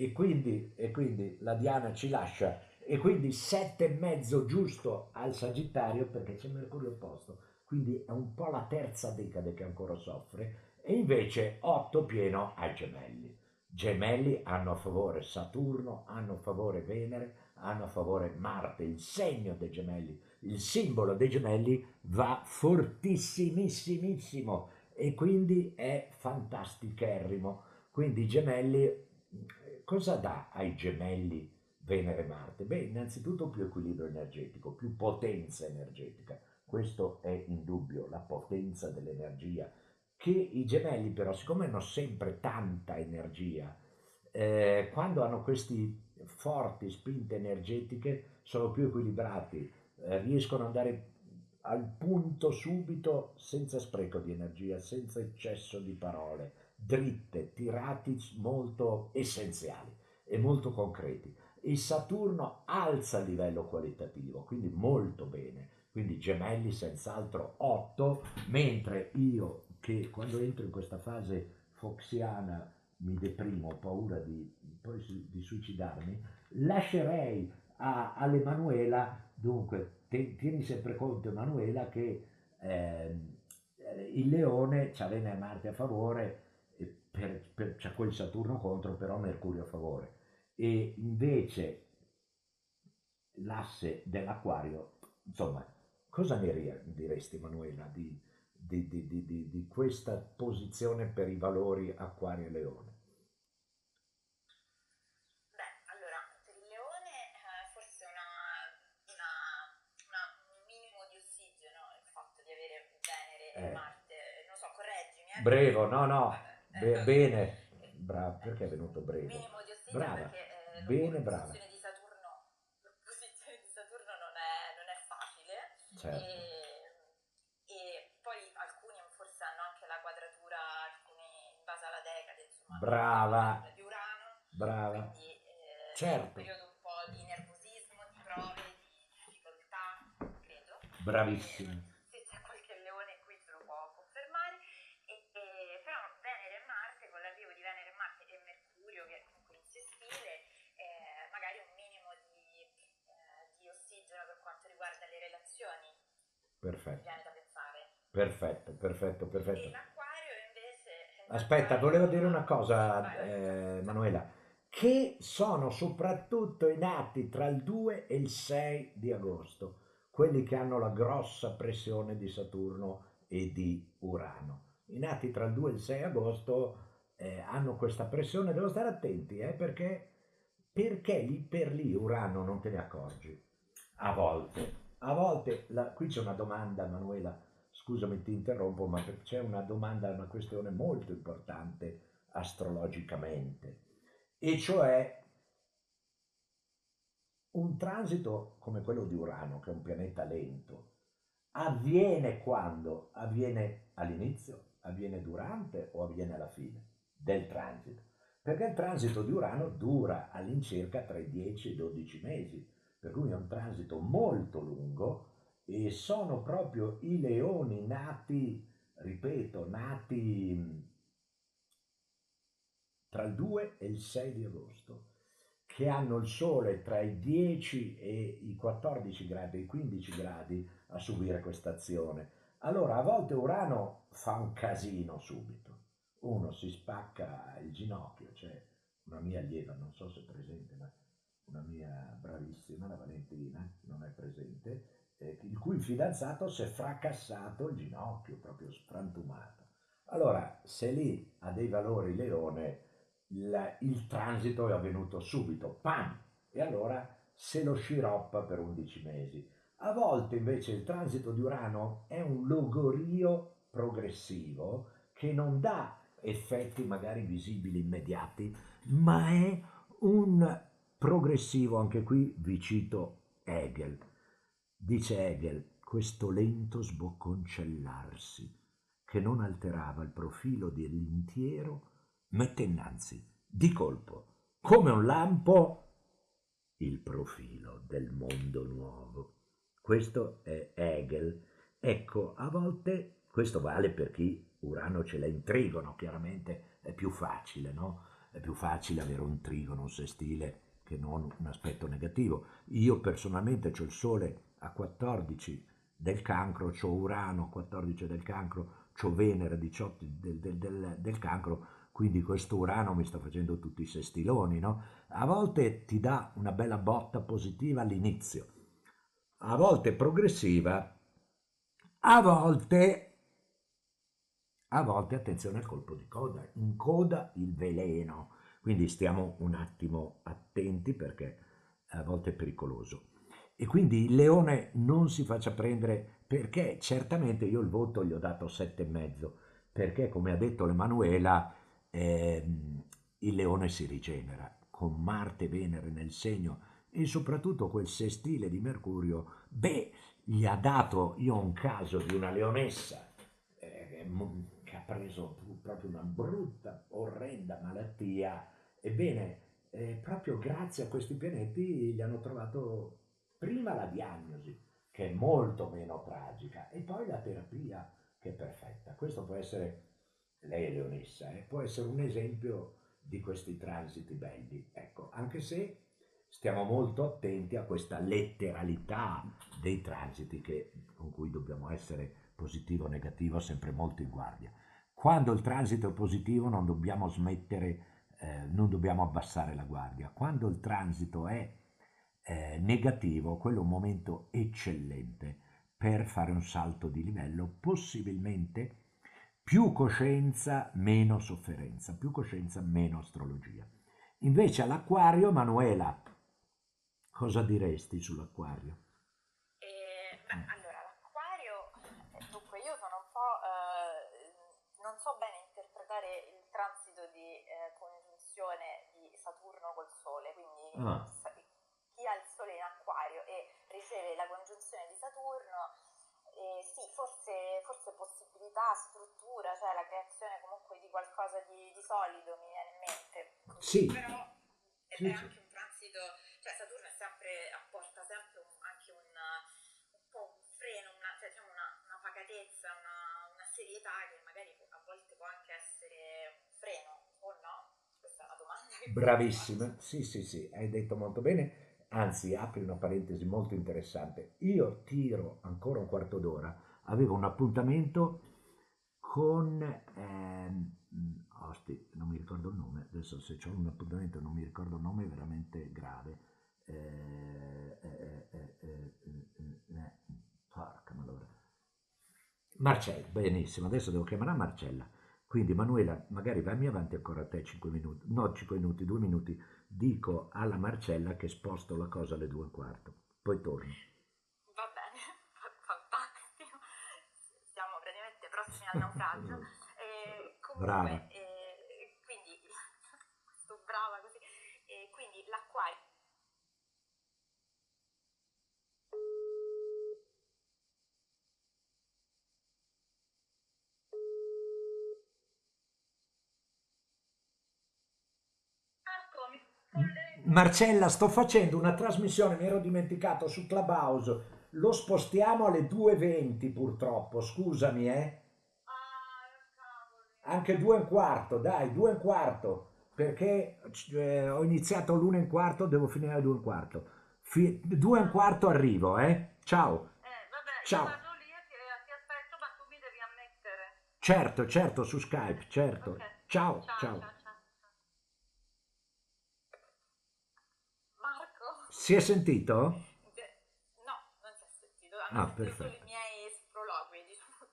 E quindi, e quindi la Diana ci lascia. E quindi sette e mezzo giusto al Sagittario perché c'è Mercurio opposto. Quindi è un po' la terza decade che ancora soffre. E invece 8 pieno ai gemelli. Gemelli hanno a favore Saturno, hanno a favore Venere, hanno a favore Marte, il segno dei gemelli, il simbolo dei gemelli va fortissimissimissimo e quindi è fantasticherrimo. Quindi i gemelli, cosa dà ai gemelli Venere e Marte? Beh, innanzitutto più equilibrio energetico, più potenza energetica. Questo è indubbio, la potenza dell'energia. Che i gemelli però, siccome hanno sempre tanta energia, eh, quando hanno queste forti spinte energetiche sono più equilibrati, eh, riescono ad andare al punto subito senza spreco di energia, senza eccesso di parole, dritte, tirati molto essenziali e molto concreti. E Saturno alza il livello qualitativo, quindi molto bene. Quindi gemelli senz'altro 8, mentre io che quando entro in questa fase foxiana mi deprimo, ho paura di, di suicidarmi, lascerei a- all'Emanuela, dunque te- tieni sempre conto Emanuela che eh, il leone c'ha Venere e Marte a favore, per, per- c'ha quel Saturno contro, però Mercurio a favore. E invece l'asse dell'acquario, insomma, cosa ne diresti Emanuela di, di- di- di- di- di questa posizione per i valori acquario e leone? Beh, allora, per il leone eh, forse una, una- una- un minimo di ossigeno il fatto di avere Venere Eh. e Marte, non so, correggimi. Eh, Brevo, no, no, be- eh, bene, bravo, perché è venuto Un brevo? minimo di ossigeno Brava, perché eh, bene, brava. di Saturno, l'opposizione di Saturno non è, non è facile. Certo, E, e poi alcuni forse hanno anche la quadratura, alcuni in base alla decade, insomma, Brava. di Urano, brava, quindi eh, Certo. un periodo un po' di nervosismo, di prove, di difficoltà, credo. bravissimo. Se c'è qualche leone qui ce lo può confermare. E, e- però Venere e Marte con l'arrivo Perfetto. Perfetto, perfetto, perfetto. l'acquario invece... Aspetta, volevo dire una cosa, eh, Manuela, che sono soprattutto i nati tra il 2 e il 6 di agosto, quelli che hanno la grossa pressione di Saturno e di Urano. I nati tra il 2 e il 6 agosto eh, hanno questa pressione, devo stare attenti, eh, perché, perché lì per lì Urano non te ne accorgi. A volte, a volte, la- qui c'è una domanda, Manuela, scusami ti interrompo, ma c'è una domanda, una questione molto importante astrologicamente, e cioè un transito come quello di Urano, che è un pianeta lento, avviene quando? Avviene all'inizio, avviene durante o avviene alla fine del transito? Perché il transito di Urano dura all'incirca tra i 10 e i 12 mesi, per cui è un transito molto lungo e sono proprio i leoni nati, ripeto, nati mh, tra il 2 e il 6 di agosto, che hanno il sole tra i 10 e i 14 gradi, i 15 gradi a subire questa azione. Allora a volte Urano fa un casino subito. Uno si spacca il ginocchio, c'è una mia allieva, non so se è presente, ma una mia bravissima, la Valentina, non è presente, eh, il cui fidanzato si è fracassato il ginocchio, proprio sfrantumato. Allora, se lì ha dei valori leone, il, il transito è avvenuto subito, pam! E allora se lo sciroppa per 11 mesi. A volte invece il transito di Urano è un logorio progressivo che non dà effetti magari visibili immediati, ma è un progressivo, anche qui vi cito Hegel. Dice Hegel, questo lento sbocconcellarsi che non alterava il profilo dell'intiero, mette innanzi, di colpo, come un lampo, il profilo del mondo nuovo. Questo è Hegel. Ecco, a volte questo vale per chi Urano ce l'ha in trigono, chiaramente è più facile, no? È più facile avere un trigono, un sestile, che non un aspetto negativo. Io personalmente ho il Sole a 14 del cancro, ho Urano a 14 del cancro, ho Venere a 18 del, del, del, del cancro, quindi questo Urano mi sta facendo tutti i sestiloni, no? A volte ti dà una bella botta positiva all'inizio, a volte progressiva, a volte, a volte attenzione al colpo di coda, in coda il veleno, quindi stiamo un attimo attenti perché a volte è pericoloso. E quindi il leone non si faccia prendere perché certamente io il voto gli ho dato sette e mezzo, perché come ha detto l'Emanuela, ehm, il leone si rigenera con Marte e Venere nel segno e soprattutto quel sestile di Mercurio, beh, gli ha dato, io ho un caso di una leonessa eh, che ha preso proprio una brutta, orrenda malattia, ebbene, eh, proprio grazie a questi pianeti gli hanno trovato prima la diagnosi, che è molto meno tragica, e poi la terapia, che è perfetta. Questo può essere, lei è leonessa, eh, può essere un esempio di questi transiti belli, ecco, anche se stiamo molto attenti a questa letteralità dei transiti che, con cui dobbiamo essere positivo o negativo sempre molto in guardia. Quando il transito è positivo non dobbiamo smettere, eh, non dobbiamo abbassare la guardia. Quando il transito è eh, negativo, quello è un momento eccellente per fare un salto di livello, possibilmente più coscienza, meno sofferenza, più coscienza, meno astrologia. Invece all'acquario, Manuela, cosa diresti sull'acquario? E, beh, allora, l'acquario, eh, dunque io sono un po', eh, non so bene interpretare il transito di eh, congiunzione di Saturno col Sole, quindi Ah. chi ha il Sole in acquario e riceve la congiunzione di Saturno, eh, sì, forse, forse possibilità, struttura, cioè la creazione comunque di qualcosa di, di solido mi viene in mente. Sì. Però è, Sì, è sì. anche un transito, cioè Saturno è sempre, apporta sempre un- anche un, un po' un freno, una, cioè, diciamo una, una pacatezza, una, una serietà che magari a volte può anche essere un freno, o no? Questa è una domanda che Bravissima, sì, sì, sì, hai detto molto bene. anzi apri una parentesi molto interessante. Io tiro ancora un quarto d'ora, avevo un appuntamento con... Ehm, osti, non mi ricordo il nome, adesso se ho un appuntamento non mi ricordo il nome è veramente grave. Eh, eh, eh, porca malora. Marcella, benissimo, adesso devo chiamare Marcella. Quindi Manuela, magari vai avanti ancora a te 5 minuti, no 5 minuti, 2 minuti, dico alla Marcella che sposto la cosa alle 2 e un quarto, poi torno. Va bene, fantastico, siamo praticamente prossimi al naufragio. E comunque, Brava. eh, quindi, sto brava così, e quindi l'acquario Marco, mi follerei- Marcella, sto facendo una trasmissione, mi ero dimenticato, su Clubhouse. Lo spostiamo alle 2.20 purtroppo, scusami, eh. Anche due e un quarto, dai, due e un quarto, perché eh, ho iniziato l'uno e un quarto, devo finire alle due e un quarto. Fi- due e un quarto arrivo, eh. Ciao. Eh, vabbè, Ciao. io vado lì e ti, e ti aspetto, ma tu mi devi ammettere. Certo, certo, su Skype, certo. Ok. Ciao, Ciao, ciao. ciao, ciao. Marco? Si è sentito? No, non si è sentito. Ah, Hanno sentito perfetto. i miei sproloqui, diciamo.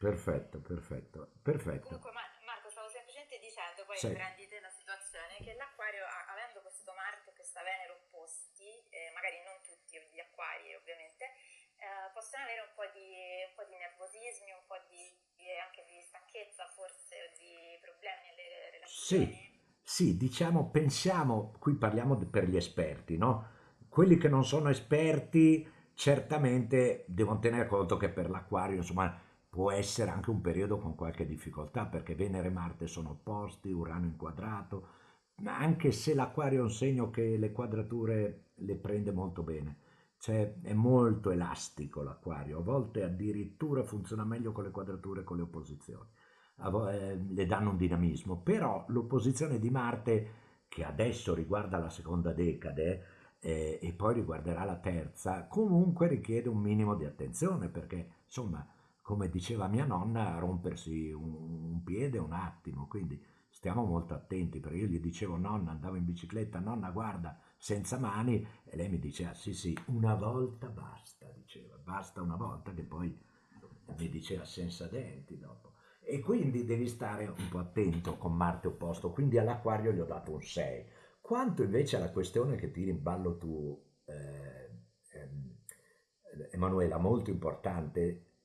Perfetto, perfetto, perfetto. Comunque, Ma- Marco, stavo semplicemente dicendo, poi Sì. prendi te la situazione, che l'acquario, avendo questo Marte e questa Venere opposti, eh, magari non tutti gli acquari ovviamente, eh, possono avere un po' di, un po' di nervosismi, un po' di, di- anche di stanchezza forse, o di problemi nelle relazioni. Sì, diciamo, pensiamo, qui parliamo per gli esperti, no? Quelli che non sono esperti certamente devono tenere conto che per l'acquario, insomma, può essere anche un periodo con qualche difficoltà, perché Venere e Marte sono opposti, Urano inquadrato, ma anche se l'acquario è un segno che le quadrature le prende molto bene. Cioè, è molto elastico l'acquario, a volte addirittura funziona meglio con le quadrature, con le opposizioni le danno un dinamismo, però l'opposizione di Marte, che adesso riguarda la seconda decade eh, e poi riguarderà la terza, comunque richiede un minimo di attenzione, perché insomma, come diceva mia nonna, rompersi un, un piede un attimo, quindi stiamo molto attenti, perché io gli dicevo nonna, andavo in bicicletta, nonna guarda, senza mani, e lei mi diceva sì sì, una volta basta, diceva, basta una volta, che poi mi diceva senza denti dopo. E quindi devi stare un po' attento con Marte opposto, quindi all'acquario gli ho dato un 6. Quanto invece alla questione che tiri in ballo tu, eh, ehm, Emanuela, molto importante,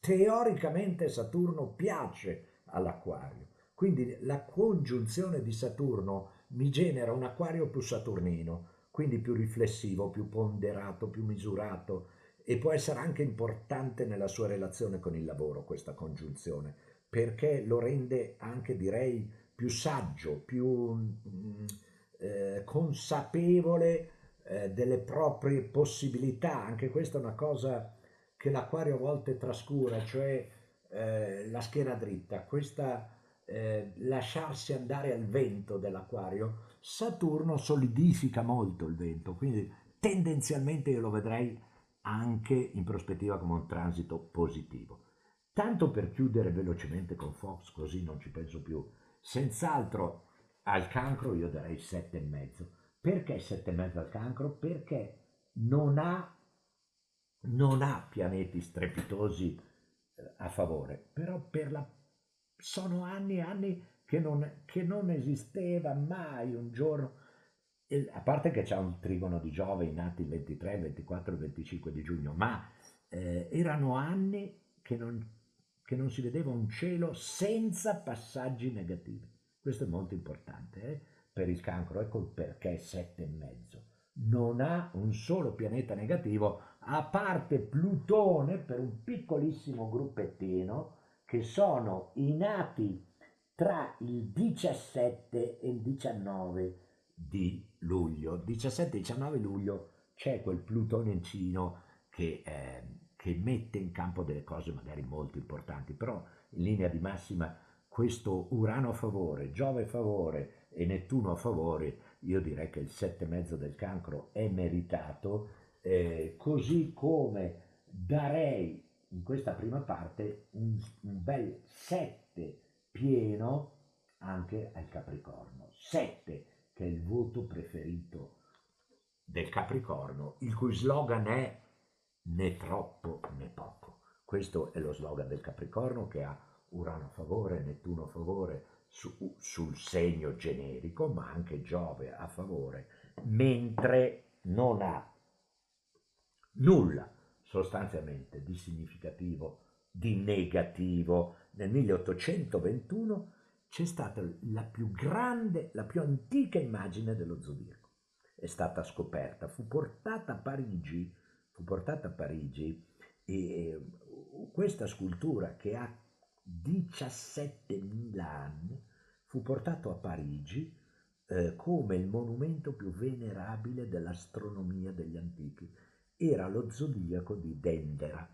teoricamente Saturno piace all'acquario, quindi la congiunzione di Saturno mi genera un acquario più saturnino, quindi più riflessivo, più ponderato, più misurato. E può essere anche importante nella sua relazione con il lavoro questa congiunzione perché lo rende anche direi più saggio, più mm, eh, consapevole eh, delle proprie possibilità. Anche questa è una cosa che l'acquario a volte trascura, cioè eh, la schiena dritta, questa eh, lasciarsi andare al vento dell'acquario. Saturno solidifica molto il vento, quindi tendenzialmente io lo vedrei anche in prospettiva come un transito positivo. Tanto per chiudere velocemente con Fox, così non ci penso più, senz'altro al cancro io darei 7,5. Perché 7,5 al cancro? Perché non ha, non ha pianeti strepitosi eh, a favore, però per la, sono anni e anni che non, che non esisteva mai un giorno, a parte che c'è un trigono di Giove nati il 23, il 24 e il 25 di giugno, ma eh, erano anni che non, che non si vedeva un cielo senza passaggi negativi. Questo è molto importante eh, per il cancro, ecco il perché 7,5. Non ha un solo pianeta negativo, a parte Plutone per un piccolissimo gruppettino che sono i nati tra il 17 e il 19 di luglio. 17-19 luglio c'è quel plutonencino che, eh, che mette in campo delle cose magari molto importanti, però in linea di massima questo Urano a favore, Giove a favore e Nettuno a favore io direi che il sette e mezzo del cancro è meritato, eh, così come darei in questa prima parte un, un bel 7 pieno anche al Capricorno. 7 che è il voto preferito del Capricorno, il cui slogan è né troppo né poco. Questo è lo slogan del Capricorno che ha Urano a favore, Nettuno a favore su, sul segno generico, ma anche Giove a favore, mentre non ha nulla sostanzialmente di significativo, di negativo. Nel 1821 c'è stata la più grande, la più antica immagine dello zodiaco. È stata scoperta, fu portata a Parigi, fu portata a Parigi e questa scultura che ha 17.000 anni fu portato a Parigi eh, come il monumento più venerabile dell'astronomia degli antichi. Era lo zodiaco di Dendera,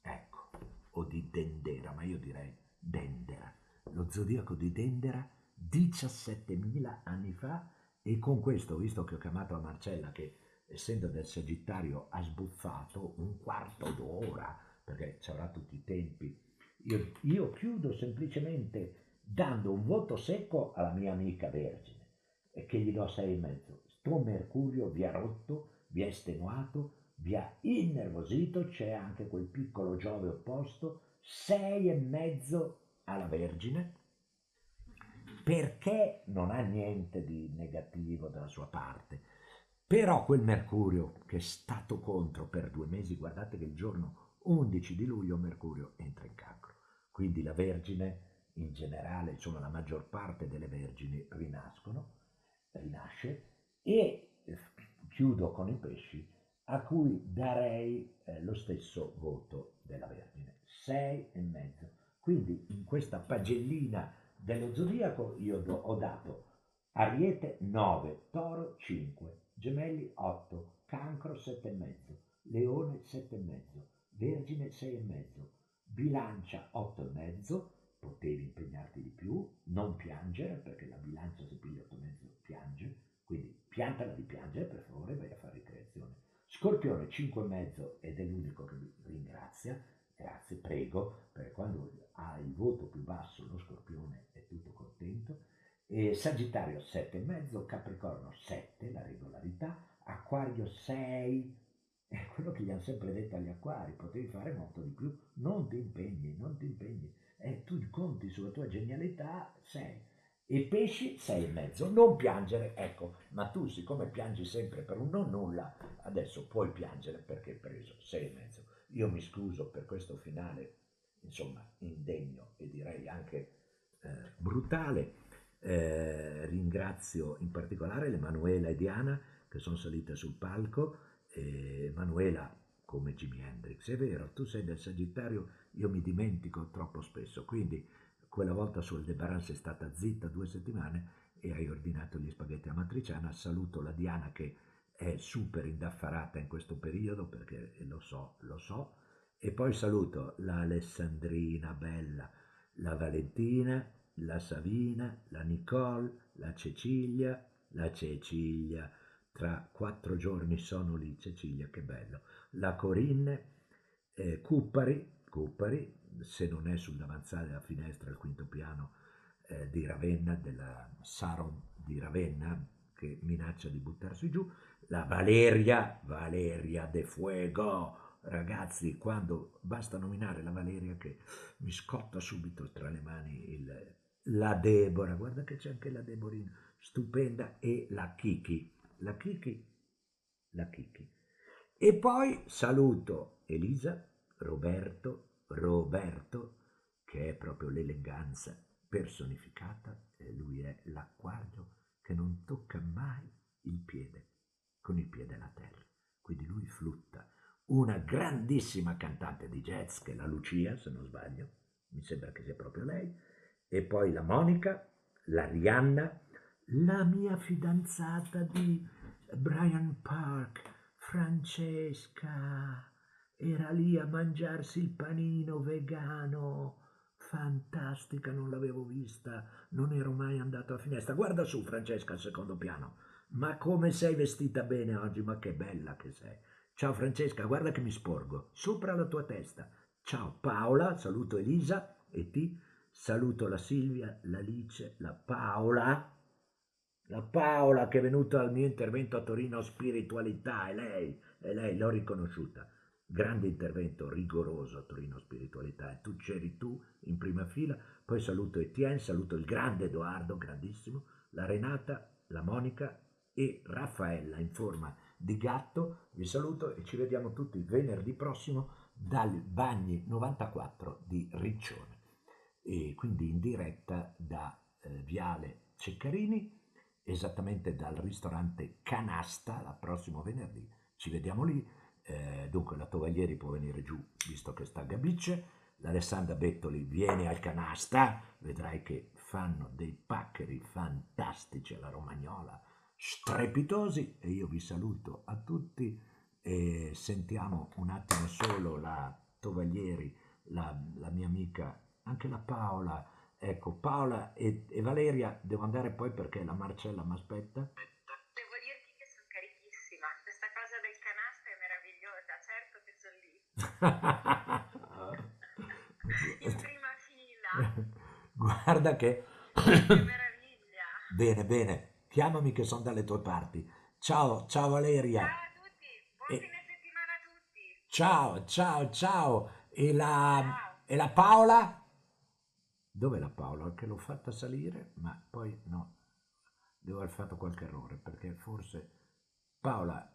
ecco, o di Dendera, ma io direi Dendera, lo zodiaco di Dendera 17.000 anni fa e con questo, visto che ho chiamato a Marcella che essendo del Sagittario ha sbuffato un quarto d'ora, perché ci avrà tutti i tempi, io, io chiudo semplicemente dando un voto secco alla mia amica Vergine, e che gli do sei e mezzo. Sto Mercurio vi ha rotto, vi ha estenuato, vi ha innervosito, c'è anche quel piccolo Giove opposto, sei e mezzo alla Vergine, perché non ha niente di negativo dalla sua parte. Però quel Mercurio che è stato contro per due mesi, guardate che il giorno 11 di luglio Mercurio entra in cancro. Quindi la Vergine in generale, insomma la maggior parte delle Vergini rinascono, rinasce e eh, chiudo con i pesci a cui darei eh, lo stesso voto della Vergine, sei e mezzo. Quindi in questa pagellina dello zodiaco io do, ho dato Ariete 9, Toro 5, Gemelli 8, Cancro 7 e mezzo, Leone 7 e mezzo, Vergine 6 e mezzo, Bilancia 8 e mezzo, potevi impegnarti di più, non piangere perché la bilancia se piglia 8 e mezzo piange, quindi piantala di piangere per favore, vai a fare ricreazione. Scorpione 5,5 ed è l'unico che mi ringrazia, grazie, prego, perché quando ha il voto più basso lo Scorpione è tutto contento. E Sagittario 7,5, Capricorno 7, la regolarità, Acquario 6, è quello che gli hanno sempre detto agli acquari, potevi fare molto di più, non ti impegni, non ti impegni, e tu conti sulla tua genialità 6 e pesci sei e mezzo. Non piangere, ecco, ma tu siccome piangi sempre per un non nulla, adesso puoi piangere perché hai preso sei e mezzo. Io mi scuso per questo finale, insomma, indegno e direi anche eh, brutale. Eh, ringrazio in particolare l'Emanuela e Diana che sono salite sul palco. Emanuela, come Jimi Hendrix, è vero, tu sei del Sagittario, io mi dimentico troppo spesso, quindi quella volta su Aldebaran sei stata zitta due settimane e hai ordinato gli spaghetti a matriciana. Saluto la Diana che è super indaffarata in questo periodo perché lo so, lo so. E poi saluto la Alessandrina Bella, la Valentina, la Savina, la Nicole, la Cecilia, la Cecilia. Tra quattro giorni sono lì, Cecilia, che bello. La Corinne, eh, Cuppari, Cuppari, se non è sul davanzale della finestra al quinto piano eh, di Ravenna, della Saron di Ravenna, che minaccia di buttarsi giù, la Valeria, Valeria de Fuego, ragazzi, quando basta nominare la Valeria che mi scotta subito tra le mani il, la Debora, guarda che c'è anche la Deborina, stupenda, e la Kiki, la Kiki, la Kiki. E poi saluto Elisa, Roberto, Roberto, che è proprio l'eleganza personificata, lui è l'acquario che non tocca mai il piede, con il piede alla terra. Quindi lui flutta. Una grandissima cantante di jazz, che è la Lucia, se non sbaglio, mi sembra che sia proprio lei, e poi la Monica, la Rihanna, la mia fidanzata di Brian Park, Francesca era lì a mangiarsi il panino vegano. Fantastica, non l'avevo vista, non ero mai andato a finestra. Guarda su, Francesca, al secondo piano. ma come sei vestita bene oggi, ma che bella che sei. Ciao Francesca, guarda che mi sporgo, sopra la tua testa. Ciao Paola, saluto Elisa e ti saluto la Silvia, l'Alice, la Paola, la Paola che è venuta al mio intervento a Torino Spiritualità, è lei, è lei, l'ho riconosciuta. Grande intervento rigoroso a Torino Spiritualità e tu c'eri tu in prima fila, poi saluto Etienne, saluto il grande Edoardo, grandissimo, la Renata, la Monica e Raffaella in forma di gatto. Vi saluto e ci vediamo tutti venerdì prossimo dal Bagni 94 di Riccione e quindi in diretta da eh, Viale Ceccarini esattamente dal ristorante Canasta, il prossimo venerdì. Ci vediamo lì. Eh, dunque la Tovaglieri può venire giù, visto che sta a Gabice. L'Alessandra Bettoli viene al Canasta, vedrai che fanno dei paccheri fantastici alla Romagnola, strepitosi. E io vi saluto a tutti e sentiamo un attimo solo la Tovaglieri, la, la mia amica, anche la Paola Ecco, Paola e, e, Valeria, devo andare poi perché la Marcella mi aspetta. Devo dirti che sono carichissima, questa cosa del canasta è meravigliosa, certo che sono lì. In prima fila. Guarda che... che meraviglia. Bene, bene, chiamami che sono dalle tue parti. Ciao, ciao Valeria. Ciao a tutti, buon e... fine settimana a tutti. Ciao, ciao, ciao. E la, ciao. E la Paola? Dove la Paola? Che l'ho fatta salire, ma poi no, devo aver fatto qualche errore perché forse Paola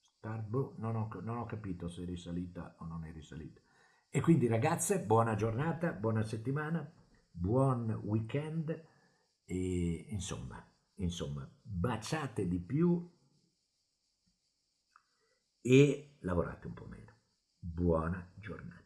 Starbo, non non ho capito se è risalita o non è risalita. E quindi ragazze, buona giornata, buona settimana, buon weekend e insomma, insomma, baciate di più e lavorate un po' meno. Buona giornata.